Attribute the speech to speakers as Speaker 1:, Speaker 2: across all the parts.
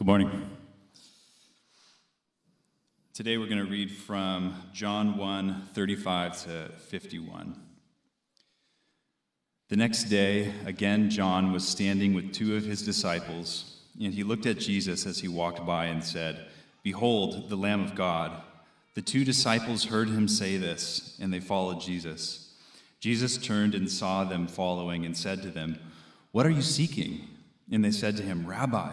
Speaker 1: Good morning. Today we're going to read from John 1 35 to 51. The next day, again, John was standing with two of his disciples, and he looked at Jesus as he walked by and said, Behold, the Lamb of God. The two disciples heard him say this, and they followed Jesus. Jesus turned and saw them following and said to them, What are you seeking? And they said to him, Rabbi,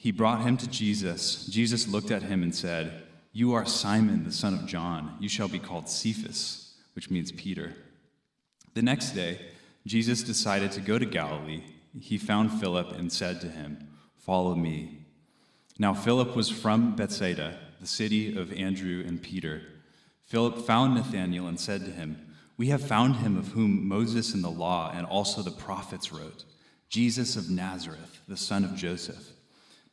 Speaker 1: He brought him to Jesus. Jesus looked at him and said, You are Simon, the son of John. You shall be called Cephas, which means Peter. The next day, Jesus decided to go to Galilee. He found Philip and said to him, Follow me. Now, Philip was from Bethsaida, the city of Andrew and Peter. Philip found Nathanael and said to him, We have found him of whom Moses in the law and also the prophets wrote, Jesus of Nazareth, the son of Joseph.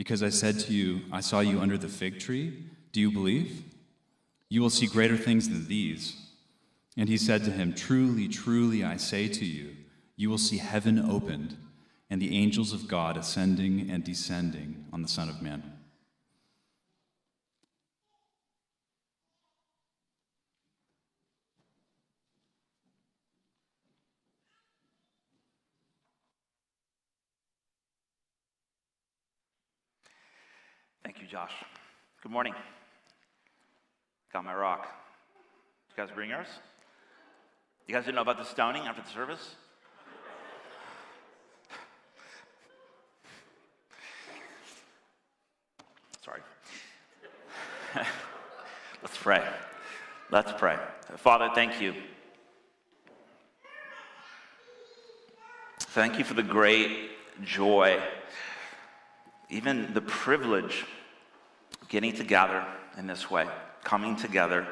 Speaker 1: because I said to you, I saw you under the fig tree. Do you believe? You will see greater things than these. And he said to him, Truly, truly, I say to you, you will see heaven opened and the angels of God ascending and descending on the Son of Man.
Speaker 2: Thank you, Josh. Good morning. Got my rock. You guys bring yours? You guys didn't know about the stoning after the service? Sorry. Let's pray. Let's pray. Father, thank you. Thank you for the great joy even the privilege of getting together in this way, coming together.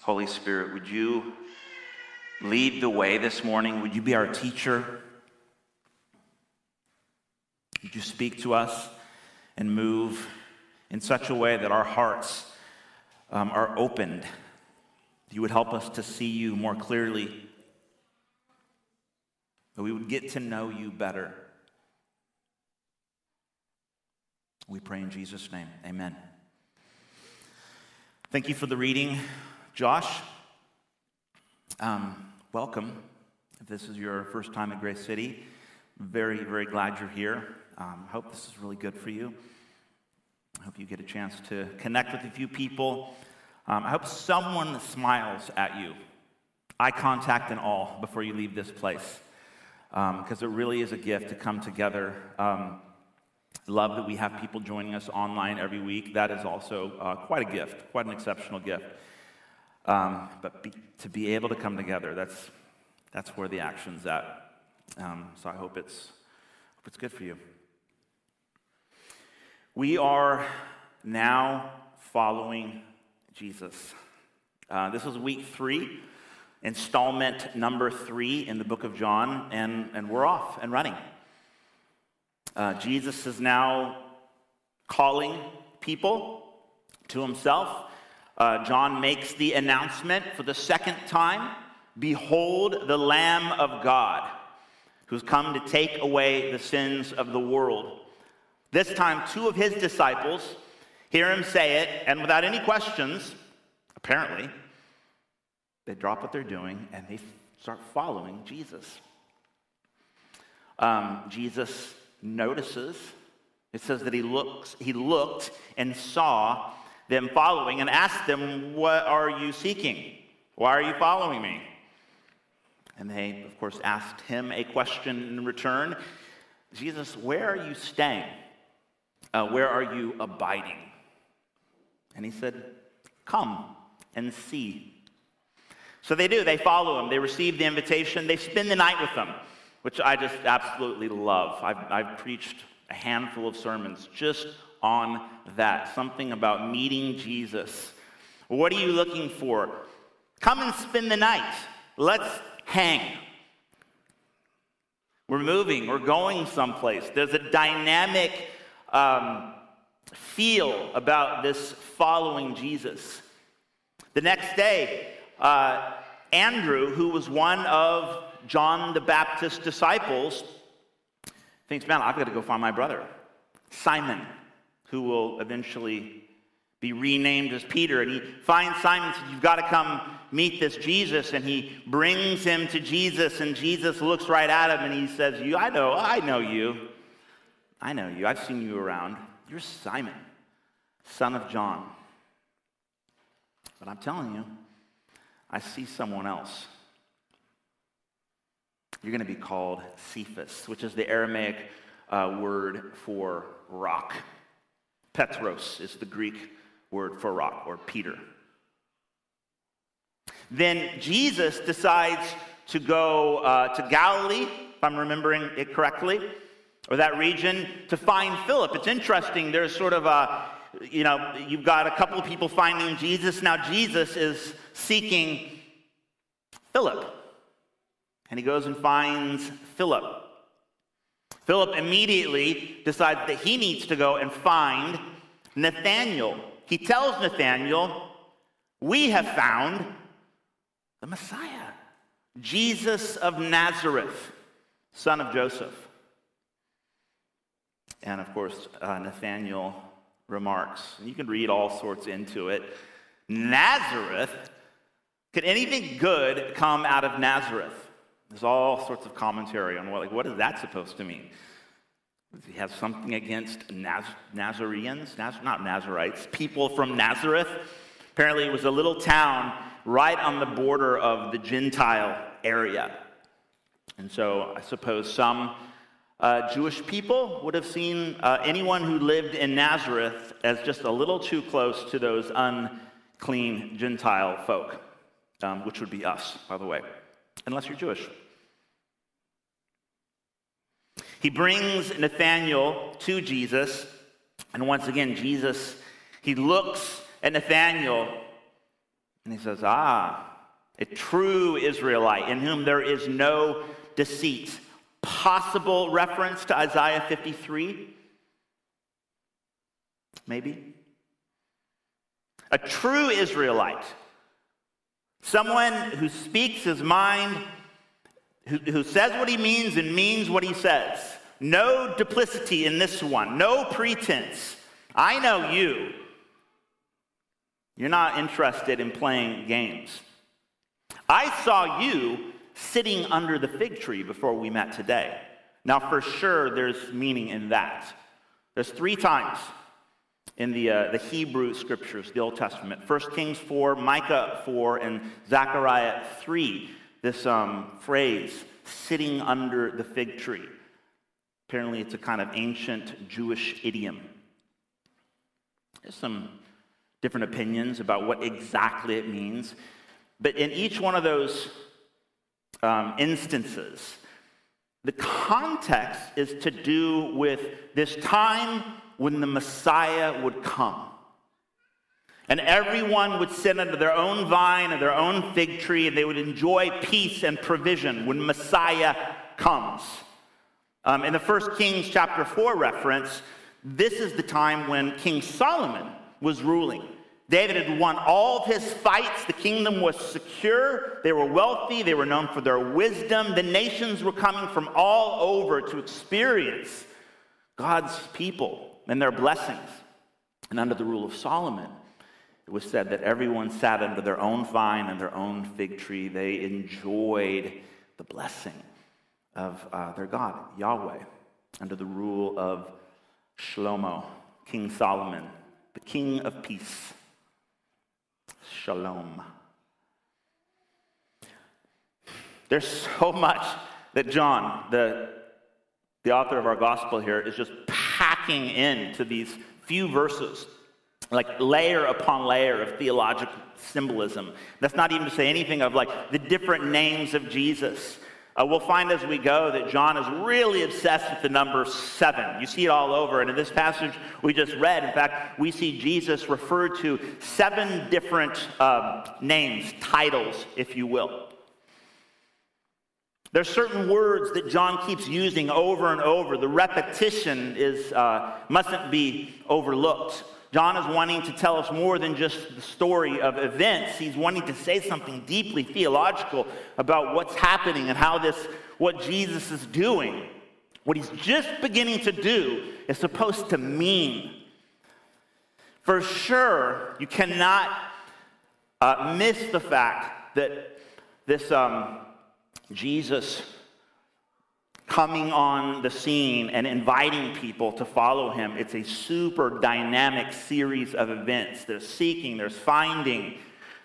Speaker 2: Holy Spirit, would you lead the way this morning? Would you be our teacher? Would you speak to us and move in such a way that our hearts um, are opened? You would help us to see you more clearly that we would get to know you better. We pray in Jesus' name. Amen. Thank you for the reading, Josh. Um, welcome. If this is your first time at Grace City, very, very glad you're here. Um, hope this is really good for you. I hope you get a chance to connect with a few people. Um, I hope someone smiles at you, eye contact and all, before you leave this place because um, it really is a gift to come together. Um, love that we have people joining us online every week. That is also uh, quite a gift, quite an exceptional gift. Um, but be, to be able to come together, that's, that's where the action's at. Um, so I hope it's, hope it's good for you. We are now following Jesus. Uh, this is week three installment number three in the book of John, and, and we're off and running. Uh, Jesus is now calling people to himself. Uh, John makes the announcement for the second time Behold, the Lamb of God, who's come to take away the sins of the world. This time, two of his disciples hear him say it, and without any questions, apparently, they drop what they're doing and they start following Jesus. Um, Jesus notices It says that he looks, he looked and saw them following and asked them, What are you seeking? Why are you following me? And they, of course, asked him a question in return Jesus, where are you staying? Uh, where are you abiding? And he said, Come and see. So they do. They follow him. They receive the invitation. They spend the night with him, which I just absolutely love. I've, I've preached a handful of sermons just on that something about meeting Jesus. What are you looking for? Come and spend the night. Let's hang. We're moving, we're going someplace. There's a dynamic um, feel about this following Jesus. The next day, uh, Andrew, who was one of John the Baptist's disciples, thinks, man, I've got to go find my brother, Simon, who will eventually be renamed as Peter. And he finds Simon and says, You've got to come meet this Jesus. And he brings him to Jesus, and Jesus looks right at him and he says, You, I know, I know you. I know you. I've seen you around. You're Simon, son of John. But I'm telling you, I see someone else. You're going to be called Cephas, which is the Aramaic uh, word for rock. Petros is the Greek word for rock, or Peter. Then Jesus decides to go uh, to Galilee, if I'm remembering it correctly, or that region, to find Philip. It's interesting, there's sort of a, you know, you've got a couple of people finding Jesus. Now, Jesus is seeking Philip. And he goes and finds Philip. Philip immediately decides that he needs to go and find Nathanael. He tells Nathanael, We have found the Messiah, Jesus of Nazareth, son of Joseph. And of course, uh, Nathanael remarks, and you can read all sorts into it Nazareth? Could anything good come out of Nazareth? There's all sorts of commentary on what, like, what is that supposed to mean? Does he have something against Naz- Nazareans? Naz- not Nazarites, people from Nazareth. Apparently, it was a little town right on the border of the Gentile area. And so I suppose some uh, Jewish people would have seen uh, anyone who lived in Nazareth as just a little too close to those unclean Gentile folk, um, which would be us, by the way, unless you're Jewish. He brings Nathanael to Jesus, and once again, Jesus, he looks at Nathanael and he says, Ah, a true Israelite in whom there is no deceit. Possible reference to Isaiah 53? Maybe. A true Israelite. Someone who speaks his mind who, who says what he means and means what he says. No duplicity in this one, no pretense. I know you. You're not interested in playing games. I saw you sitting under the fig tree before we met today. Now, for sure, there's meaning in that. There's three times in the, uh, the Hebrew scriptures, the Old Testament 1 Kings 4, Micah 4, and Zechariah 3 this um, phrase, sitting under the fig tree. Apparently, it's a kind of ancient Jewish idiom. There's some different opinions about what exactly it means. But in each one of those um, instances, the context is to do with this time when the Messiah would come. And everyone would sit under their own vine and their own fig tree, and they would enjoy peace and provision when Messiah comes. Um, in the First Kings chapter 4 reference, this is the time when King Solomon was ruling. David had won all of his fights. The kingdom was secure. They were wealthy. They were known for their wisdom. The nations were coming from all over to experience God's people and their blessings. And under the rule of Solomon, it was said that everyone sat under their own vine and their own fig tree. They enjoyed the blessing of uh, their God, Yahweh, under the rule of Shlomo, King Solomon, the King of Peace. Shalom. There's so much that John, the, the author of our gospel here, is just packing into these few verses, like layer upon layer of theological symbolism. That's not even to say anything of like the different names of Jesus. Uh, we'll find as we go that John is really obsessed with the number seven. You see it all over. And in this passage we just read, in fact, we see Jesus referred to seven different uh, names, titles, if you will. There's certain words that John keeps using over and over. The repetition is, uh, mustn't be overlooked. John is wanting to tell us more than just the story of events. He's wanting to say something deeply theological about what's happening and how this, what Jesus is doing, what he's just beginning to do, is supposed to mean. For sure, you cannot uh, miss the fact that this um, Jesus coming on the scene and inviting people to follow him. It's a super dynamic series of events. There's seeking, there's finding,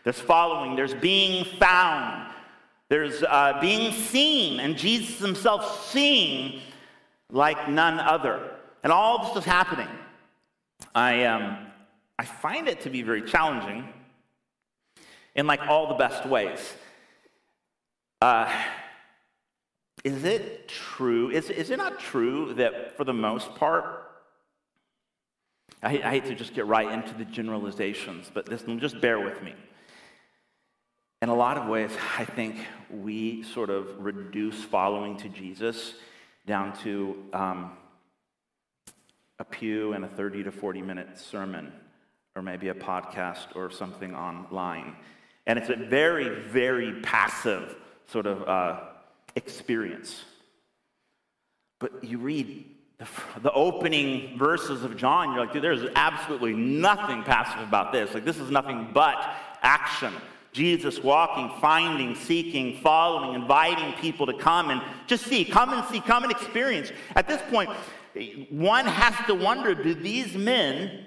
Speaker 2: there's following, there's being found, there's uh, being seen, and Jesus himself seen like none other. And all this is happening. I, um, I find it to be very challenging in like all the best ways. Uh, is it true? Is, is it not true that for the most part, I, I hate to just get right into the generalizations, but this, just bear with me. In a lot of ways, I think we sort of reduce following to Jesus down to um, a pew and a 30 to 40 minute sermon, or maybe a podcast or something online. And it's a very, very passive sort of uh, experience. But you read the, the, opening verses of John, you're like, dude, there's absolutely nothing passive about this. Like, this is nothing but action. Jesus walking, finding, seeking, following, inviting people to come and just see, come and see, come and experience. At this point, one has to wonder do these men,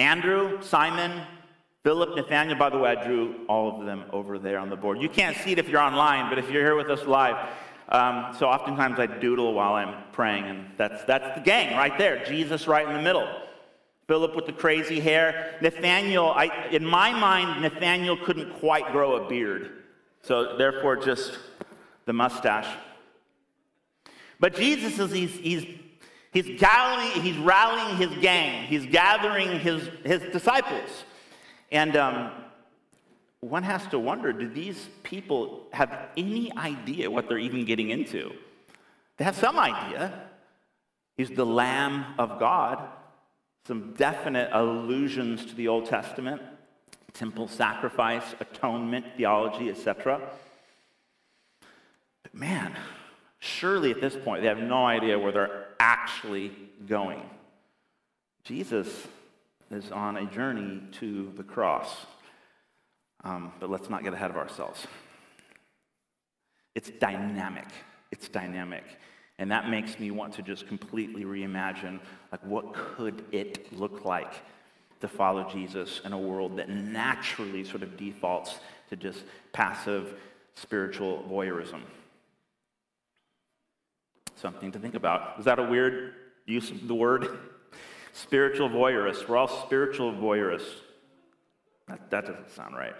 Speaker 2: Andrew, Simon, Philip, Nathaniel, by the way, I drew all of them over there on the board. You can't see it if you're online, but if you're here with us live, um, so oftentimes I doodle while I'm praying, and that's, that's the gang right there. Jesus right in the middle. Philip with the crazy hair. Nathaniel, I, in my mind, Nathaniel couldn't quite grow a beard. So therefore, just the mustache. But Jesus is, he's, he's, he's, he's rallying his gang. He's gathering his, his disciples. And um, one has to wonder do these people have any idea what they're even getting into? They have some idea. He's the Lamb of God, some definite allusions to the Old Testament, temple sacrifice, atonement, theology, etc. But man, surely at this point they have no idea where they're actually going. Jesus is on a journey to the cross. Um, but let's not get ahead of ourselves. It's dynamic. It's dynamic. And that makes me want to just completely reimagine like what could it look like to follow Jesus in a world that naturally sort of defaults to just passive spiritual voyeurism. Something to think about. Is that a weird use of the word? Spiritual voyeurists. We're all spiritual voyeurists. That, that doesn't sound right.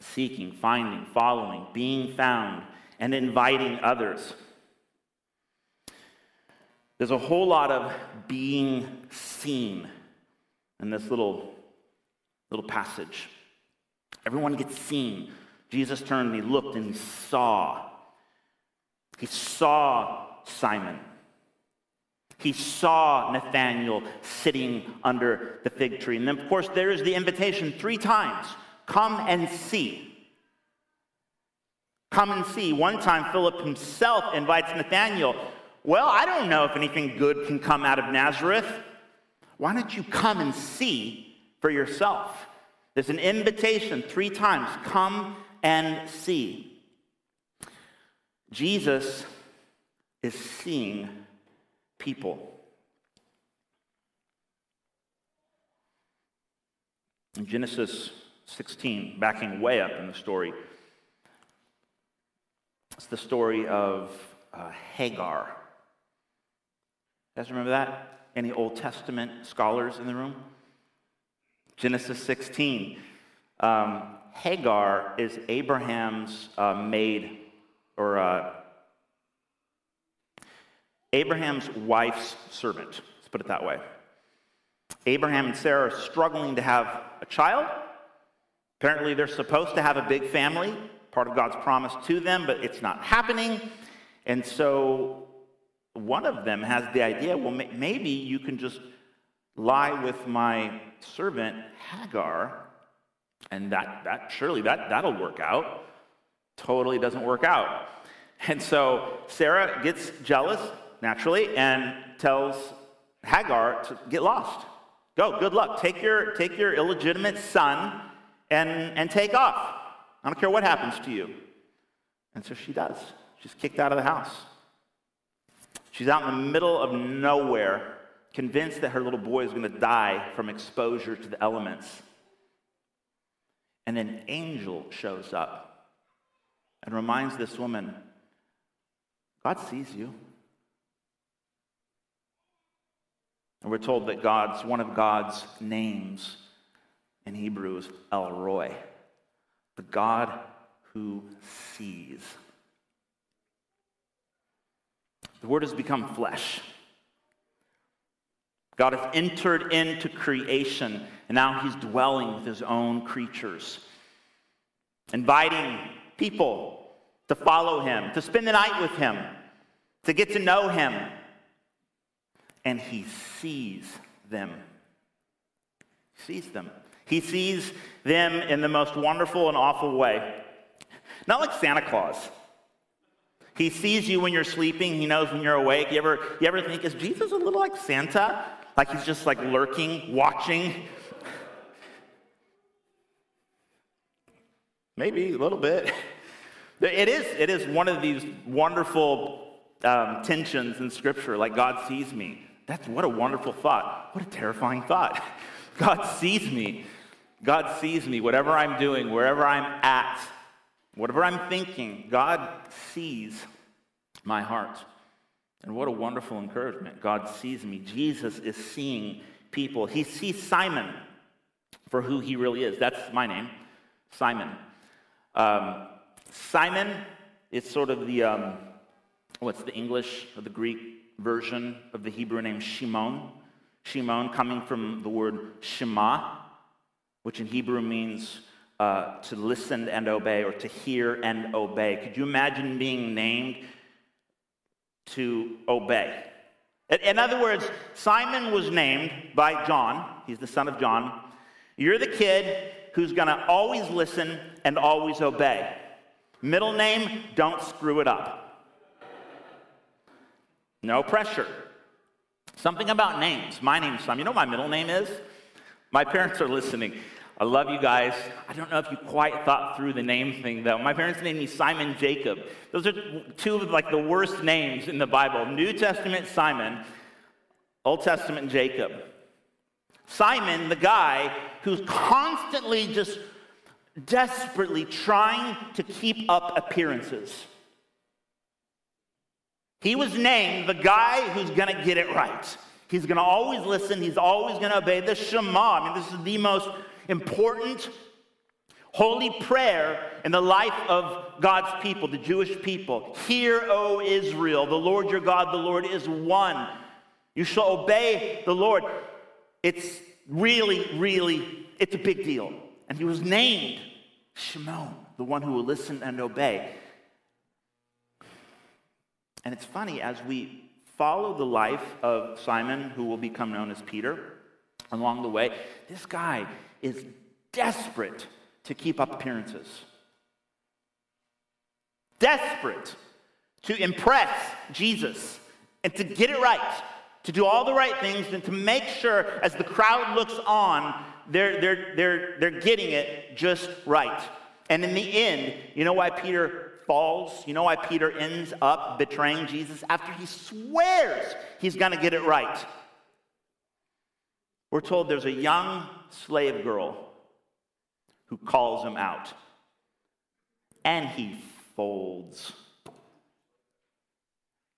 Speaker 2: Seeking, finding, following, being found, and inviting others. There's a whole lot of being seen in this little, little passage. Everyone gets seen. Jesus turned and he looked and he saw. He saw Simon. He saw Nathanael sitting under the fig tree. And then, of course, there is the invitation three times come and see. Come and see. One time, Philip himself invites Nathanael. Well, I don't know if anything good can come out of Nazareth. Why don't you come and see for yourself? There's an invitation three times come and see. Jesus is seeing people. In Genesis 16, backing way up in the story, it's the story of uh, Hagar. You guys remember that? Any Old Testament scholars in the room? Genesis 16. Um, Hagar is Abraham's uh, maid, or uh, Abraham's wife's servant. Let's put it that way. Abraham and Sarah are struggling to have a child. Apparently, they're supposed to have a big family, part of God's promise to them, but it's not happening. And so one of them has the idea well, maybe you can just lie with my servant Hagar, and that, that surely that, that'll work out. Totally doesn't work out. And so Sarah gets jealous, naturally, and tells Hagar to get lost. Go, good luck. Take your, take your illegitimate son and, and take off. I don't care what happens to you. And so she does. She's kicked out of the house. She's out in the middle of nowhere, convinced that her little boy is going to die from exposure to the elements. And an angel shows up and reminds this woman God sees you. And we're told that God's one of God's names in Hebrew is El Roi, the God who sees. The Word has become flesh. God has entered into creation, and now He's dwelling with His own creatures, inviting people to follow Him, to spend the night with Him, to get to know Him. And He sees them. He sees them. He sees them in the most wonderful and awful way. Not like Santa Claus. He sees you when you're sleeping. He knows when you're awake. You ever, you ever think, is Jesus a little like Santa? Like he's just like lurking, watching? Maybe a little bit. It is, it is one of these wonderful um, tensions in Scripture, like God sees me. That's what a wonderful thought. What a terrifying thought. God sees me. God sees me, whatever I'm doing, wherever I'm at. Whatever I'm thinking, God sees my heart. And what a wonderful encouragement. God sees me. Jesus is seeing people. He sees Simon for who he really is. That's my name, Simon. Um, Simon is sort of the, um, what's the English or the Greek version of the Hebrew name Shimon. Shimon coming from the word Shema, which in Hebrew means uh, to listen and obey or to hear and obey. Could you imagine being named to obey? In other words, Simon was named by John. He's the son of John. You're the kid who's going to always listen and always obey. Middle name, don't screw it up. No pressure. Something about names. My name's Simon. You know my middle name is? My parents are listening. I love you guys. I don't know if you quite thought through the name thing though. My parents named me Simon Jacob. Those are two of like the worst names in the Bible. New Testament Simon, Old Testament Jacob. Simon, the guy who's constantly just desperately trying to keep up appearances. He was named the guy who's going to get it right. He's going to always listen. He's always going to obey the Shema. I mean, this is the most important holy prayer in the life of God's people, the Jewish people. Hear, O Israel, the Lord your God, the Lord is one. You shall obey the Lord. It's really, really, it's a big deal. And he was named Shimon, the one who will listen and obey. And it's funny, as we follow the life of Simon, who will become known as Peter, along the way, this guy is desperate to keep up appearances, desperate to impress Jesus and to get it right, to do all the right things, and to make sure as the crowd looks on, they're, they're, they're, they're getting it just right. And in the end, you know why Peter falls. You know why Peter ends up betraying Jesus? After he swears he's going to get it right. We're told there's a young slave girl who calls him out, and he folds.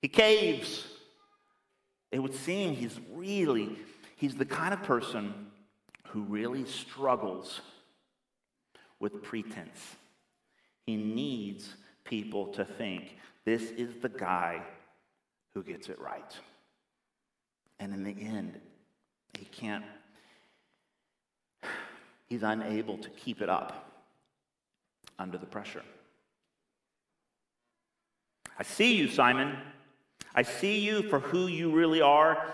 Speaker 2: He caves. It would seem he's really, he's the kind of person who really struggles with pretense. He needs people to think this is the guy who gets it right. And in the end, he can't, he's unable to keep it up under the pressure. I see you, Simon. I see you for who you really are.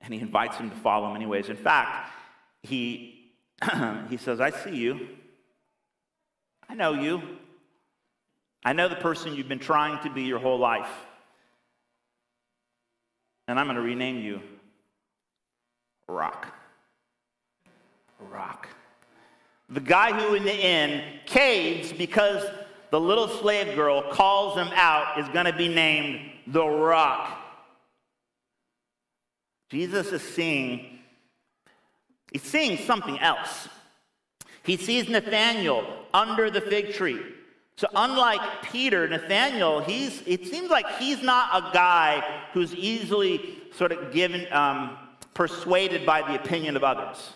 Speaker 2: And he invites him to follow him, anyways. In fact, he, he says, I see you. I know you. I know the person you've been trying to be your whole life. And I'm going to rename you Rock. Rock. The guy who, in the end, caves because the little slave girl calls him out is going to be named the Rock. Jesus is seeing, he's seeing something else. He sees Nathanael under the fig tree. So, unlike Peter, Nathaniel, he's, it seems like he's not a guy who's easily sort of given, um, persuaded by the opinion of others.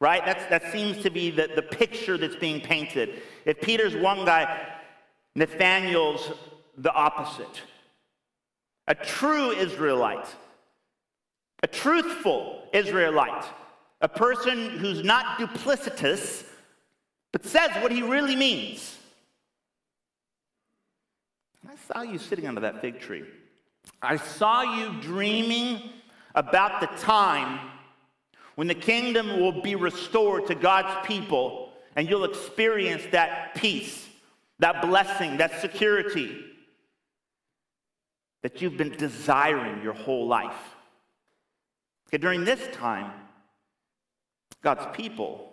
Speaker 2: Right? That's, that seems to be the, the picture that's being painted. If Peter's one guy, Nathaniel's the opposite. A true Israelite, a truthful Israelite, a person who's not duplicitous, but says what he really means. I saw you sitting under that fig tree. I saw you dreaming about the time when the kingdom will be restored to God's people and you'll experience that peace, that blessing, that security that you've been desiring your whole life. Okay, during this time, God's people,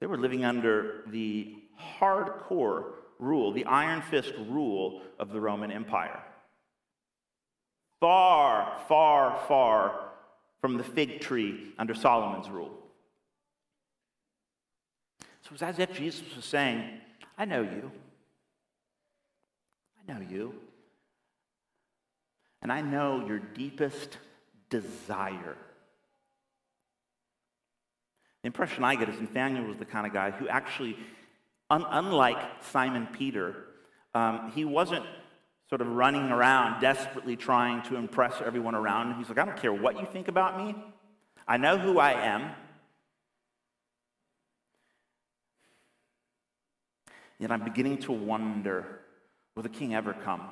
Speaker 2: they were living under the hardcore rule, the iron fist rule of the Roman Empire. Far, far, far from the fig tree under Solomon's rule. So it was as if Jesus was saying, I know you. I know you. And I know your deepest desire. The impression I get is Nathaniel was the kind of guy who actually Un- unlike Simon Peter, um, he wasn't sort of running around desperately trying to impress everyone around him. He's like, I don't care what you think about me. I know who I am. Yet I'm beginning to wonder will the king ever come?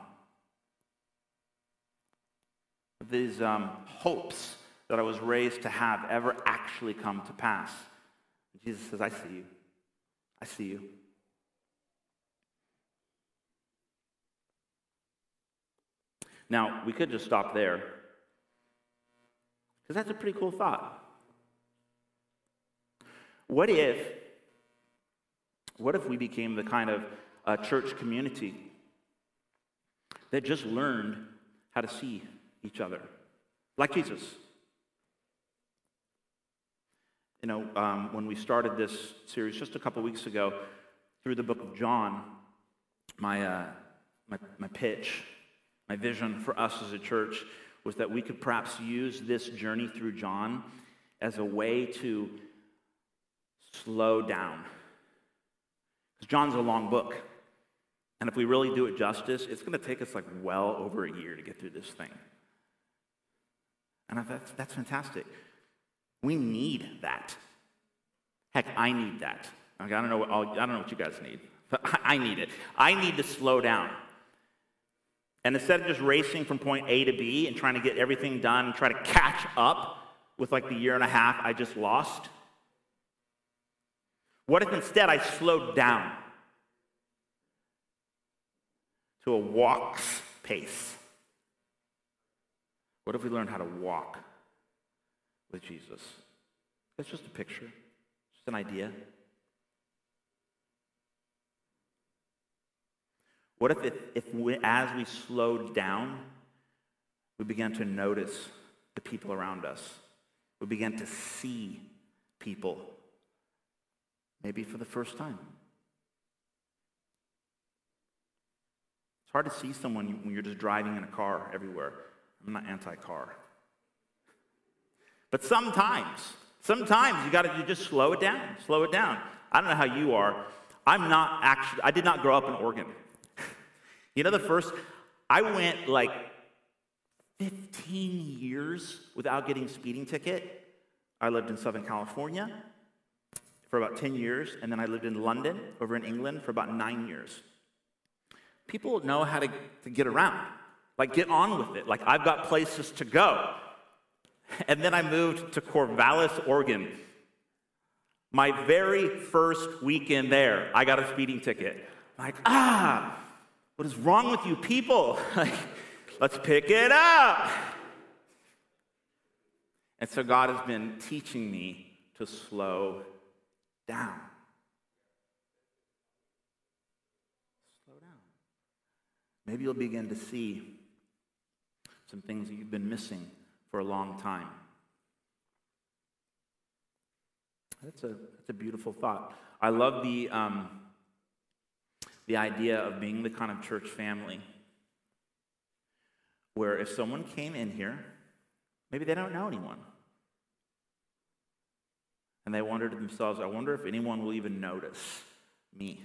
Speaker 2: These um, hopes that I was raised to have ever actually come to pass? Jesus says, I see you. I see you. Now, we could just stop there, because that's a pretty cool thought. What if, what if we became the kind of church community that just learned how to see each other, like Jesus? You know, um, when we started this series just a couple weeks ago through the book of John, my, uh, my, my pitch my vision for us as a church was that we could perhaps use this journey through John as a way to slow down. Because John's a long book. And if we really do it justice, it's going to take us like well over a year to get through this thing. And thought, that's fantastic. We need that. Heck, I need that. Okay, I don't know what, I don't know what you guys need, but I need it. I need to slow down. And instead of just racing from point A to B and trying to get everything done and try to catch up with like the year and a half I just lost, what if instead I slowed down to a walk's pace? What if we learned how to walk with Jesus? That's just a picture, just an idea. What if, if, we, as we slowed down, we began to notice the people around us? We began to see people, maybe for the first time. It's hard to see someone when you're just driving in a car everywhere. I'm not anti car. But sometimes, sometimes you got to just slow it down, slow it down. I don't know how you are. I'm not actually, I did not grow up in Oregon. You know, the first, I went like 15 years without getting a speeding ticket. I lived in Southern California for about 10 years, and then I lived in London over in England for about nine years. People know how to, to get around, like get on with it. Like, I've got places to go. And then I moved to Corvallis, Oregon. My very first weekend there, I got a speeding ticket. Like, ah, what is wrong with you people? Like, let's pick it up. And so God has been teaching me to slow down. Slow down. Maybe you'll begin to see some things that you've been missing for a long time. That's a, that's a beautiful thought. I love the, um, the idea of being the kind of church family where if someone came in here, maybe they don't know anyone, and they wonder to themselves, I wonder if anyone will even notice me.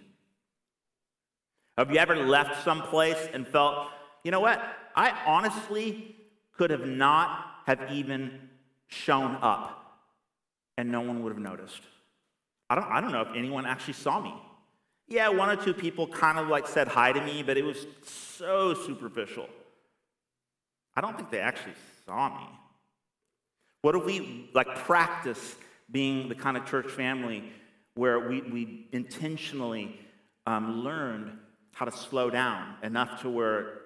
Speaker 2: Have you ever left someplace and felt, you know what? I honestly could have not have even shown up and no one would have noticed. I don't, I don't know if anyone actually saw me. Yeah, one or two people kind of like said hi to me, but it was so superficial. I don't think they actually saw me. What if we like practice being the kind of church family where we, we intentionally um, learned how to slow down enough to where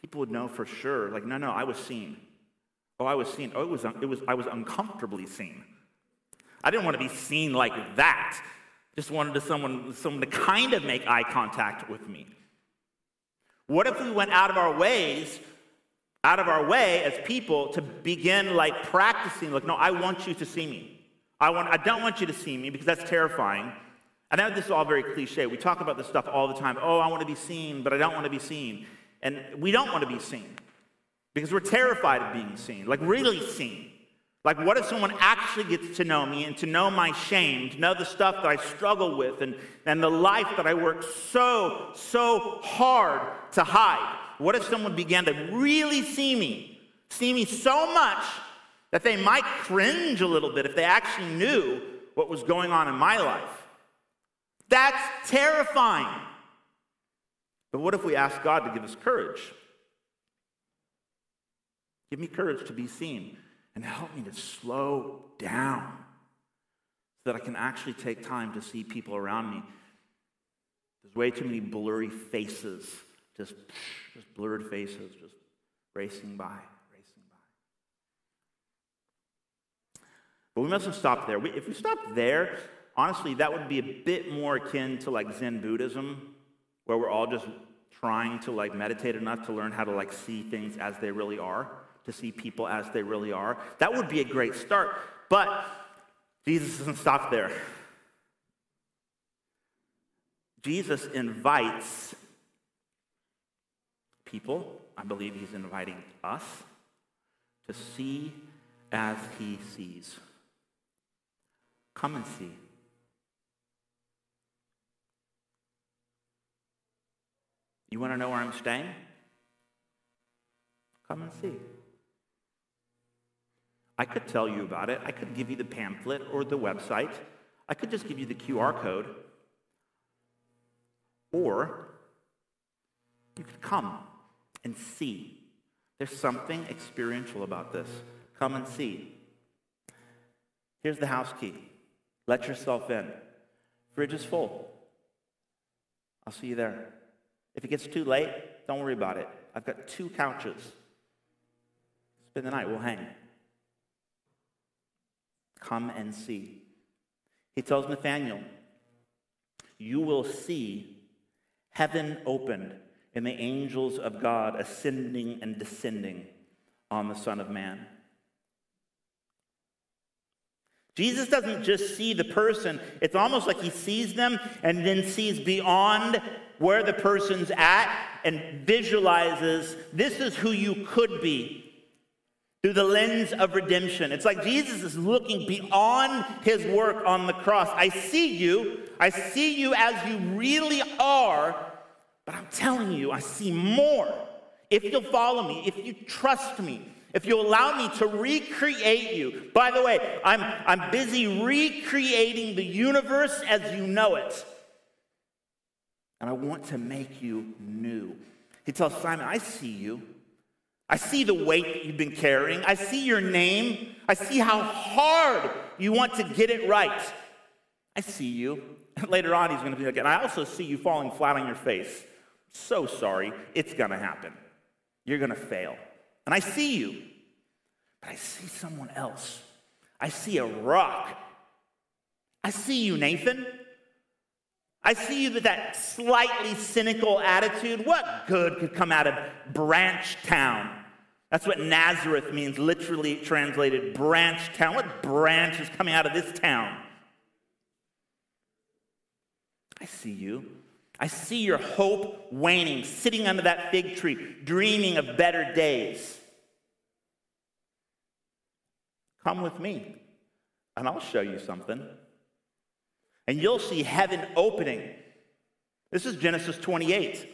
Speaker 2: people would know for sure, like, no, no, I was seen. Oh, I was seen. Oh, it was, it was, I was uncomfortably seen. I didn't want to be seen like that. Just wanted to someone, someone to kind of make eye contact with me. What if we went out of our ways, out of our way as people to begin like practicing, like, no, I want you to see me. I, want, I don't want you to see me because that's terrifying. I know this is all very cliche. We talk about this stuff all the time. Oh, I want to be seen, but I don't want to be seen. And we don't want to be seen because we're terrified of being seen, like really seen. Like, what if someone actually gets to know me and to know my shame, to know the stuff that I struggle with and, and the life that I work so, so hard to hide? What if someone began to really see me, see me so much that they might cringe a little bit if they actually knew what was going on in my life? That's terrifying. But what if we ask God to give us courage? Give me courage to be seen and help me to slow down so that I can actually take time to see people around me. There's way too many blurry faces, just, just blurred faces, just racing by, racing by. But we mustn't stop there. if we stop there, honestly, that would be a bit more akin to like Zen Buddhism, where we're all just trying to like meditate enough to learn how to like see things as they really are to see people as they really are. That would be a great start. But Jesus doesn't stop there. Jesus invites people, I believe he's inviting us, to see as he sees. Come and see. You want to know where I'm staying? Come and see. I could tell you about it. I could give you the pamphlet or the website. I could just give you the QR code. Or you could come and see. There's something experiential about this. Come and see. Here's the house key. Let yourself in. Fridge is full. I'll see you there. If it gets too late, don't worry about it. I've got two couches. Spend the night, we'll hang. Come and see. He tells Nathanael, You will see heaven opened, and the angels of God ascending and descending on the Son of Man. Jesus doesn't just see the person, it's almost like he sees them and then sees beyond where the person's at and visualizes this is who you could be through the lens of redemption. It's like Jesus is looking beyond his work on the cross. I see you, I see you as you really are, but I'm telling you, I see more. If you'll follow me, if you trust me, if you allow me to recreate you. By the way, I'm, I'm busy recreating the universe as you know it. And I want to make you new. He tells Simon, I see you. I see the weight that you've been carrying. I see your name. I see how hard you want to get it right. I see you. Later on, he's going to be like, and I also see you falling flat on your face. So sorry. It's going to happen. You're going to fail. And I see you, but I see someone else. I see a rock. I see you, Nathan. I see you with that slightly cynical attitude. What good could come out of Branch Town? That's what Nazareth means, literally translated branch town. What branch is coming out of this town? I see you. I see your hope waning, sitting under that fig tree, dreaming of better days. Come with me, and I'll show you something. And you'll see heaven opening. This is Genesis 28.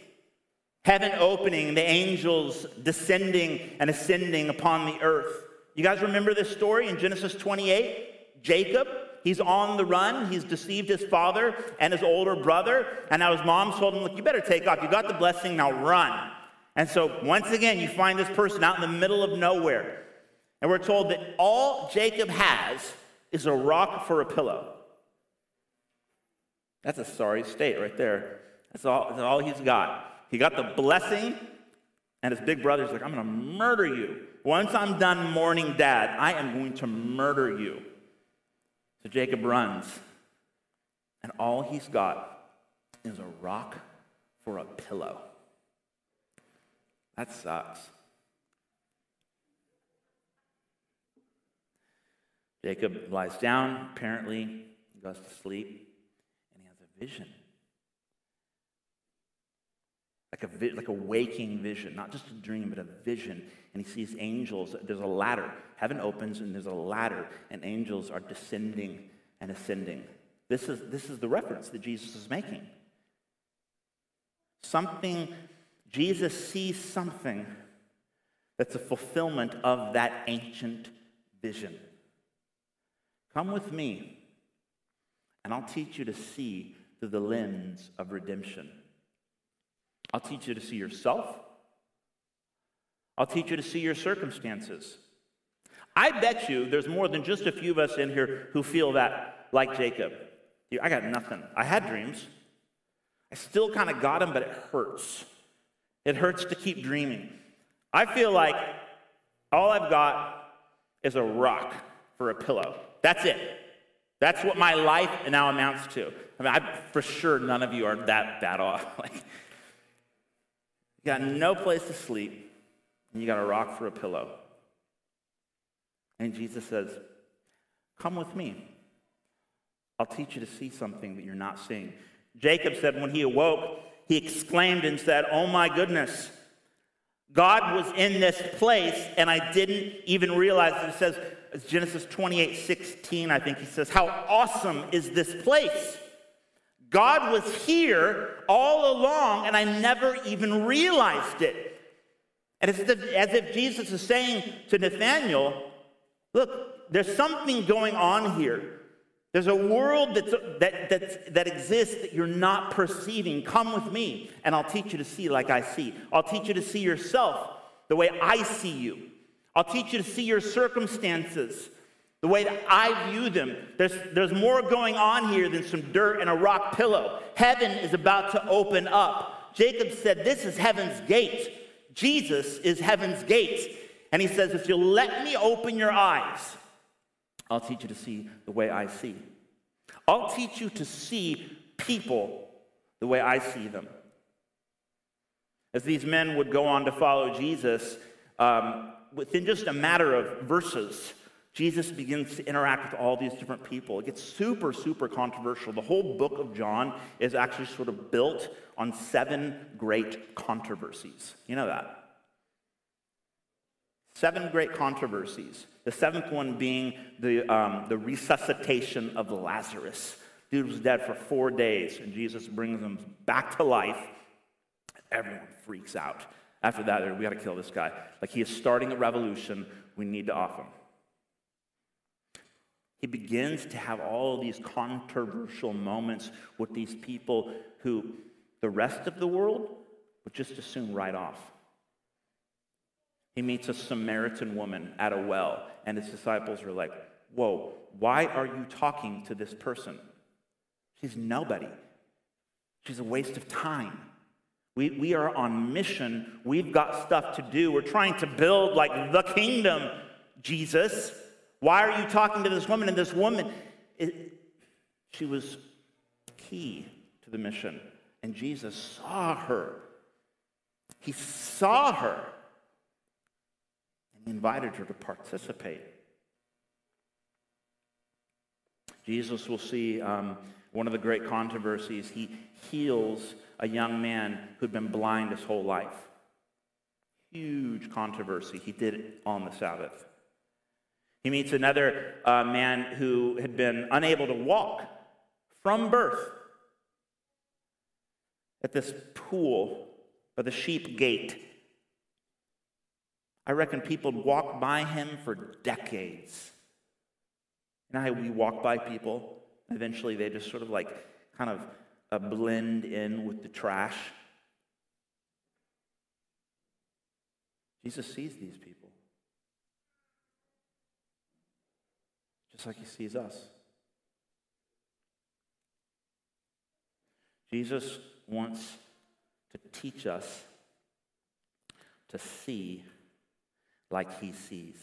Speaker 2: Heaven opening, the angels descending and ascending upon the earth. You guys remember this story in Genesis 28? Jacob, he's on the run. He's deceived his father and his older brother. And now his mom told him, Look, you better take off. You got the blessing, now run. And so once again, you find this person out in the middle of nowhere. And we're told that all Jacob has is a rock for a pillow. That's a sorry state right there. That's all, that's all he's got. He got the blessing, and his big brother's like, I'm going to murder you. Once I'm done mourning dad, I am going to murder you. So Jacob runs, and all he's got is a rock for a pillow. That sucks. Jacob lies down, apparently, he goes to sleep, and he has a vision. Like a, vi- like a waking vision, not just a dream, but a vision. And he sees angels. There's a ladder. Heaven opens, and there's a ladder, and angels are descending and ascending. This is, this is the reference that Jesus is making. Something, Jesus sees something that's a fulfillment of that ancient vision. Come with me, and I'll teach you to see through the lens of redemption. I'll teach you to see yourself. I'll teach you to see your circumstances. I bet you there's more than just a few of us in here who feel that like Jacob. I got nothing. I had dreams. I still kind of got them, but it hurts. It hurts to keep dreaming. I feel like all I've got is a rock for a pillow. That's it. That's what my life now amounts to. I mean, I, for sure, none of you are that bad off. like, you got no place to sleep, and you got a rock for a pillow. And Jesus says, Come with me. I'll teach you to see something that you're not seeing. Jacob said when he awoke, he exclaimed and said, Oh my goodness, God was in this place, and I didn't even realize it. It says, It's Genesis 28 16, I think he says, How awesome is this place! God was here all along, and I never even realized it. And it's as if Jesus is saying to Nathanael, Look, there's something going on here. There's a world that's, that, that, that exists that you're not perceiving. Come with me, and I'll teach you to see like I see. I'll teach you to see yourself the way I see you. I'll teach you to see your circumstances the way that I view them. There's, there's more going on here than some dirt and a rock pillow. Heaven is about to open up. Jacob said, This is heaven's gate. Jesus is heaven's gate. And he says, If you'll let me open your eyes, I'll teach you to see the way I see. I'll teach you to see people the way I see them. As these men would go on to follow Jesus, um, within just a matter of verses, Jesus begins to interact with all these different people. It gets super, super controversial. The whole book of John is actually sort of built on seven great controversies. You know that? Seven great controversies. The seventh one being the, um, the resuscitation of Lazarus. Dude was dead for four days, and Jesus brings him back to life. Everyone freaks out. After that, we got to kill this guy. Like he is starting a revolution. We need to off him. He begins to have all these controversial moments with these people who the rest of the world would just assume write off. He meets a Samaritan woman at a well, and his disciples are like, Whoa, why are you talking to this person? She's nobody. She's a waste of time. We, we are on mission. We've got stuff to do. We're trying to build like the kingdom, Jesus. Why are you talking to this woman? And this woman, it, she was key to the mission. And Jesus saw her. He saw her. And he invited her to participate. Jesus will see um, one of the great controversies. He heals a young man who'd been blind his whole life. Huge controversy. He did it on the Sabbath. He meets another uh, man who had been unable to walk from birth at this pool by the sheep gate. I reckon people walk by him for decades. Know how we walk by people? Eventually they just sort of like kind of uh, blend in with the trash. Jesus sees these people. Just like he sees us. Jesus wants to teach us to see like he sees.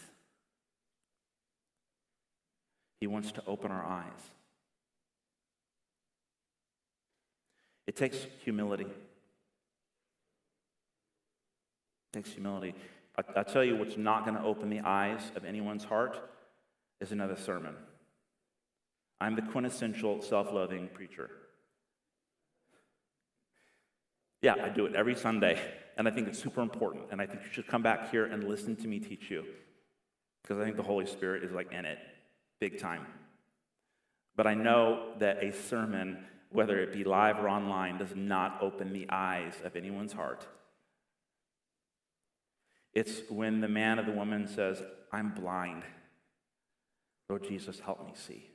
Speaker 2: He wants to open our eyes. It takes humility. It takes humility. I, I tell you what's not going to open the eyes of anyone's heart is another sermon. I'm the quintessential self loathing preacher. Yeah, I do it every Sunday, and I think it's super important, and I think you should come back here and listen to me teach you, because I think the Holy Spirit is like in it, big time. But I know that a sermon, whether it be live or online, does not open the eyes of anyone's heart. It's when the man or the woman says, I'm blind. Lord Jesus, help me see.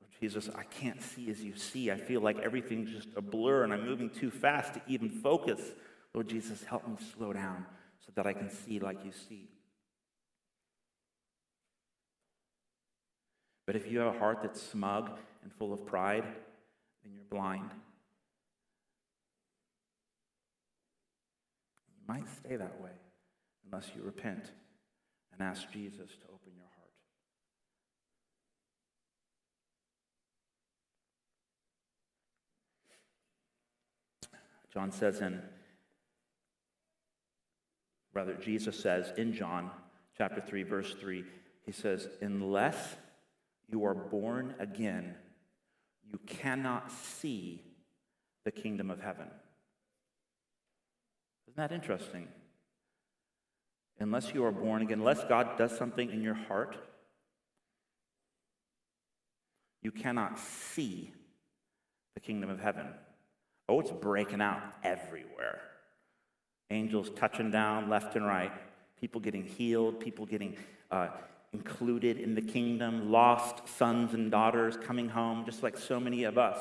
Speaker 2: Lord Jesus, I can't see as you see. I feel like everything's just a blur and I'm moving too fast to even focus. Lord Jesus, help me slow down so that I can see like you see. But if you have a heart that's smug and full of pride, then you're blind. You might stay that way unless you repent and ask Jesus to open your heart. John says in, rather, Jesus says in John chapter 3, verse 3, he says, Unless you are born again, you cannot see the kingdom of heaven. Isn't that interesting? Unless you are born again, unless God does something in your heart, you cannot see the kingdom of heaven. Oh, it's breaking out everywhere. Angels touching down left and right, people getting healed, people getting uh, included in the kingdom, lost sons and daughters coming home, just like so many of us.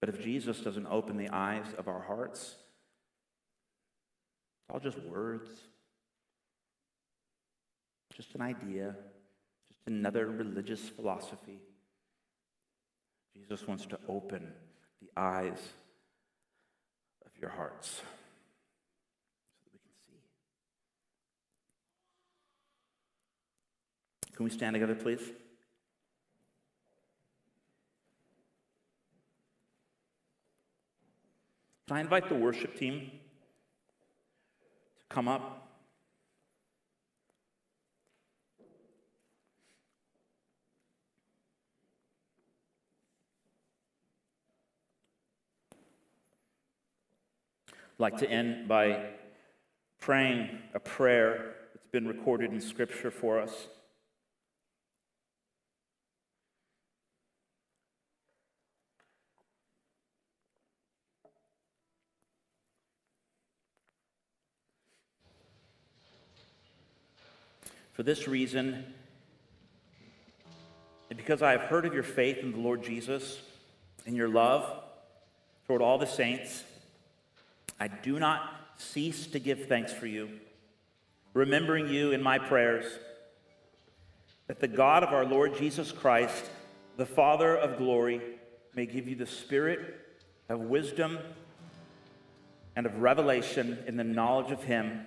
Speaker 2: But if Jesus doesn't open the eyes of our hearts, all just words, just an idea, just another religious philosophy. Jesus wants to open the eyes of your hearts so that we can see. Can we stand together, please? Can I invite the worship team? Come up. I'd like to end by praying a prayer that's been recorded in Scripture for us. For this reason, and because I have heard of your faith in the Lord Jesus and your love toward all the saints, I do not cease to give thanks for you, remembering you in my prayers, that the God of our Lord Jesus Christ, the Father of glory, may give you the spirit of wisdom and of revelation in the knowledge of him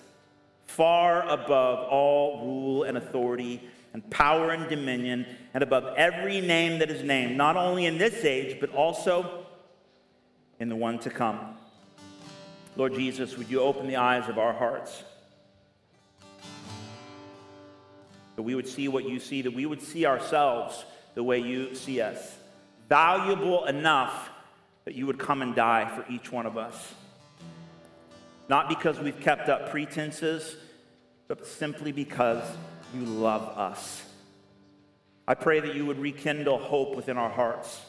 Speaker 2: far above all rule and authority and power and dominion, and above every name that is named, not only in this age, but also in the one to come. Lord Jesus, would you open the eyes of our hearts? That we would see what you see, that we would see ourselves the way you see us. Valuable enough that you would come and die for each one of us. Not because we've kept up pretenses, but simply because you love us. I pray that you would rekindle hope within our hearts.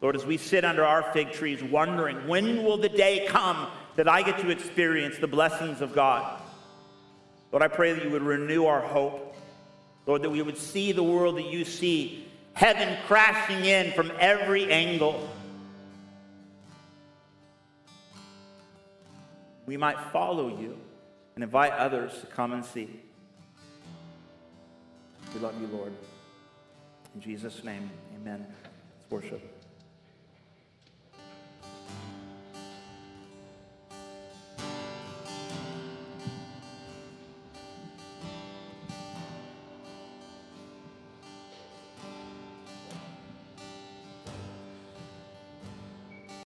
Speaker 2: Lord, as we sit under our fig trees wondering, when will the day come that I get to experience the blessings of God? Lord, I pray that you would renew our hope. Lord, that we would see the world that you see, heaven crashing in from every angle. We might follow you and invite others to come and see. We love you, Lord. In Jesus' name, amen. Let's worship.